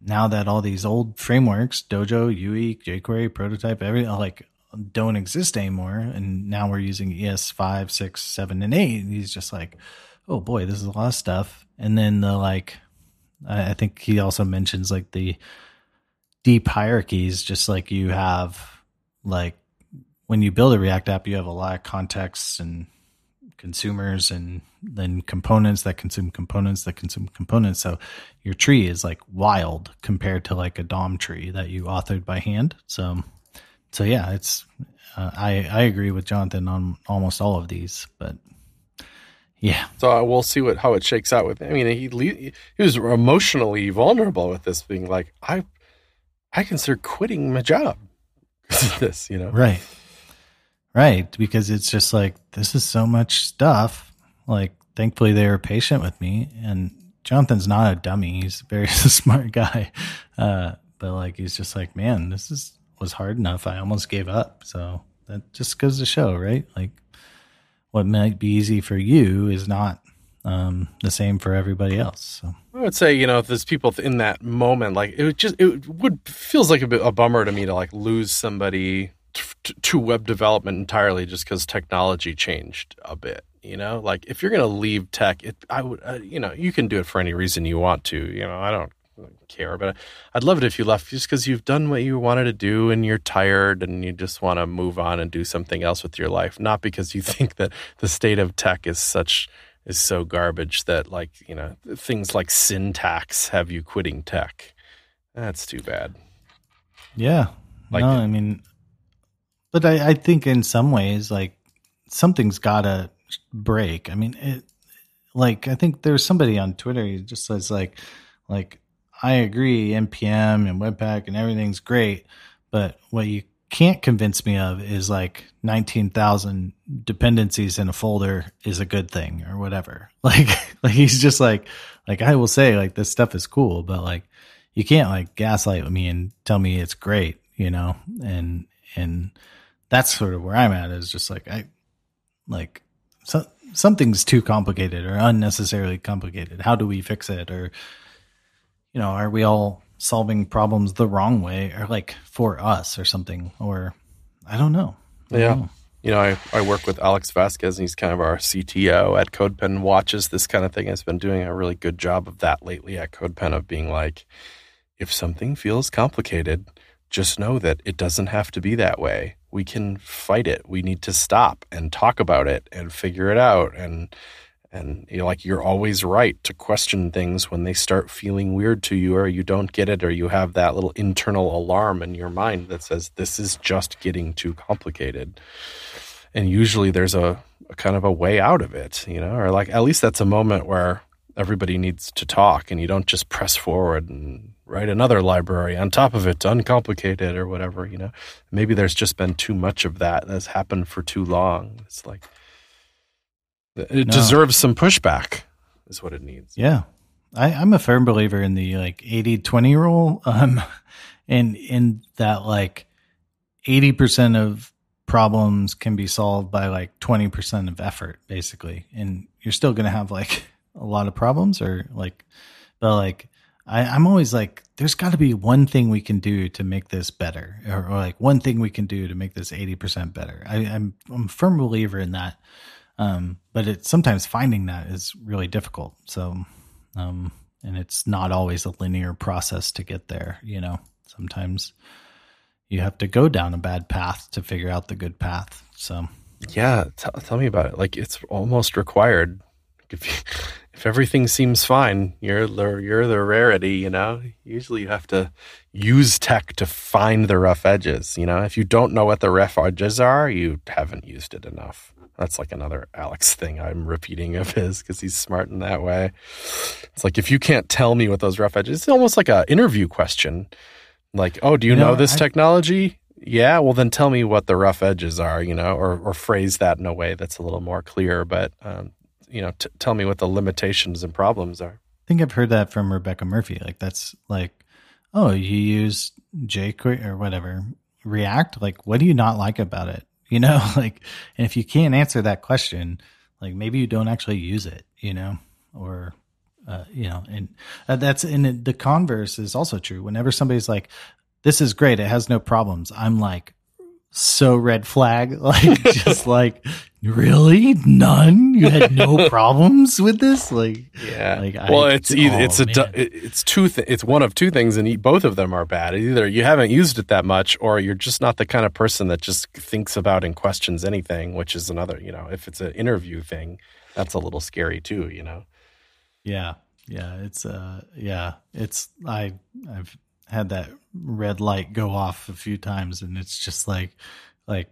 now that all these old frameworks, Dojo, YUI, jQuery, prototype, everything like don't exist anymore. And now we're using ES five, six, seven, and eight. And he's just like, oh boy, this is a lot of stuff. And then the like I I think he also mentions like the deep hierarchies, just like you have like when you build a React app, you have a lot of contexts and consumers and then components that consume components that consume components. So your tree is like wild compared to like a DOM tree that you authored by hand. So, so yeah, it's, uh, I, I agree with Jonathan on almost all of these, but yeah, So uh, we'll see what how it shakes out with. Him. I mean, he he was emotionally vulnerable with this, being like, I I consider quitting my job because of this. You know, Right. Right. Because it's just like, this is so much stuff. Like, thankfully, they were patient with me. And Jonathan's not a dummy. He's a very <laughs> smart guy. Uh, but like, he's just like, man, this is was hard enough. I almost gave up. So that just goes to show, right? Like what might be easy for you is not um, the same for everybody else. So I would say, you know, if there's people in that moment, like it just, it would feels like a bit a bummer to me to like lose somebody to, to web development entirely just because technology changed a bit. You know, like if you're to leave tech, it, I would, uh, you know, you can do it for any reason you want to. You know, I don't care, but I'd love it if you left just because you've done what you wanted to do and you're tired and you just want to move on and do something else with your life, not because you <laughs> think that the state of tech is such is so garbage that like you know things like syntax have you quitting tech. That's too bad. Yeah, like, no, I mean, but I, I think in some ways, like something's got to break. I mean, it, like I think there's somebody on Twitter who just says like, like I agree, npm and Webpack and everything's great, but what you can't convince me of is like 19,000 dependencies in a folder is a good thing or whatever. <laughs> Like, like he's just like, like I will say like this stuff is cool, but like you can't like gaslight me and tell me it's great, you know? And, and that's sort of where I'm at is just like, I like so, something's too complicated or unnecessarily complicated. How do we fix it? Or, you know, are we all solving problems the wrong way or like for us or something or I don't know. I yeah. Don't know. You know, I, I work with Alex Vazquez and he's kind of our CTO at CodePen watches this kind of thing. Has been doing a really good job of that lately at CodePen of being like, if something feels complicated, just know that it doesn't have to be that way. We can fight it. We need to stop and talk about it and figure it out and and you know, like you're always right to question things when they start feeling weird to you or you don't get it or you have that little internal alarm in your mind that says this is just getting too complicated. And usually there's a, a kind of a way out of it you know or like at least that's a moment where everybody needs to talk and you don't just press forward and write another library on top of it to uncomplicate or whatever you know. Maybe there's just been too much of that that's happened for too long. It's like it no. deserves some pushback, is what it needs. Yeah. I, I'm a firm believer in the like 80 20 rule. Um, and in that like 80% of problems can be solved by like 20% of effort, basically. And you're still going to have like a lot of problems or like, but like, I, I'm always like, there's got to be one thing we can do to make this better, or, or, like one thing we can do to make this 80% better. I, I'm, I'm a firm believer in that. Um, but it's sometimes finding that is really difficult. So, um, and it's not always a linear process to get there. You know, sometimes you have to go down a bad path to figure out the good path. So, yeah, t- tell me about it. Like it's almost required. If you, <laughs> if everything seems fine, you're the you're the rarity. You know, usually you have to use tech to find the rough edges. You know, if you don't know what the rough edges are, you haven't used it enough. That's like another Alex thing I'm repeating of his because he's smart in that way. It's like if you can't tell me what those rough edges, it's almost like an interview question. Like, oh, do you, know, this I, technology? Yeah, well then tell me what the rough edges are, you know, or or phrase that in a way that's a little more clear. But um, you know, t- tell me what the limitations and problems are. I think I've heard that from Rebecca Murphey. Like that's like, oh, you use jQuery or whatever React. Like, what do you not like about it? You know, <laughs> like, and if you can't answer that question, like maybe you don't actually use it, you know, or, uh, you know, and uh, that's, and the converse is also true. Whenever somebody's like, this is great, it has no problems, I'm like, so red flag, <laughs> like, just like, really? None? You had no <laughs> problems with this? Like yeah. like well I, it's either, oh, it's a man. it's two th- it's one of two things and both of them are bad. Either you haven't used it that much or you're just not the kind of person that just thinks about and questions anything which is another you know if it's an interview thing that's a little scary too you know? Yeah. Yeah it's uh yeah it's i i've had that red light go off a few times and it's just like like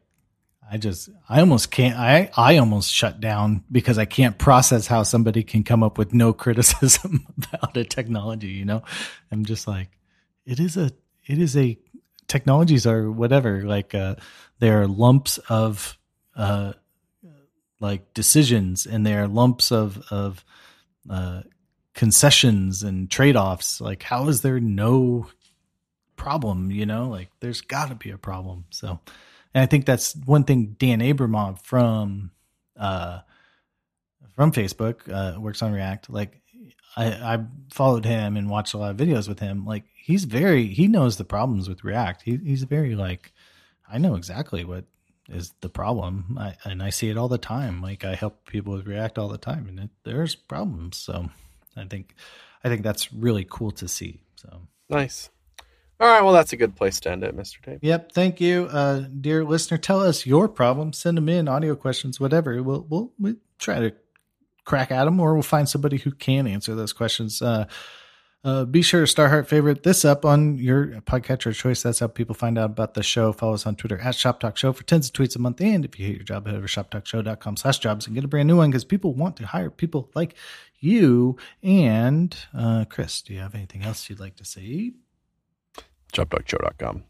I just, I almost can't, I, I almost shut down because I can't process how somebody can come up with no <laughs> criticism about a technology, you know? I'm just like, it is a, it is a, technologies are whatever, like, uh, they're lumps of, uh, like decisions and they're lumps of, of, uh, concessions and trade offs. Like, how is there no problem, you know, like there's got to be a problem. So, and I think that's one thing Dan Abramov from uh, from Facebook uh, works on React. Like I, I followed him and watched a lot of videos with him. Like he's very he knows the problems with React. He, he's very like I know exactly what is the problem, I, and I see it all the time. Like I help people with React all the time, and it, there's problems. So I think I think that's really cool to see. So nice. All right, well, that's a good place to end it, Mr. Dave. Yep, thank you, uh, dear listener. Tell us your problems. Send them in, audio questions, whatever. We'll we'll, we'll try to crack at them, or we'll find somebody who can answer those questions. Uh, uh, be sure to star heart favorite this up on your podcatcher choice. That's how people find out about the show. Follow us on Twitter at Shop Talk Show for tens of tweets a month. And if you hate your job, head over to shoptalkshow.com slash jobs and get a brand new one because people want to hire people like you. And uh, Chris, do you have anything else you'd like to say? ShopTalkShow.com.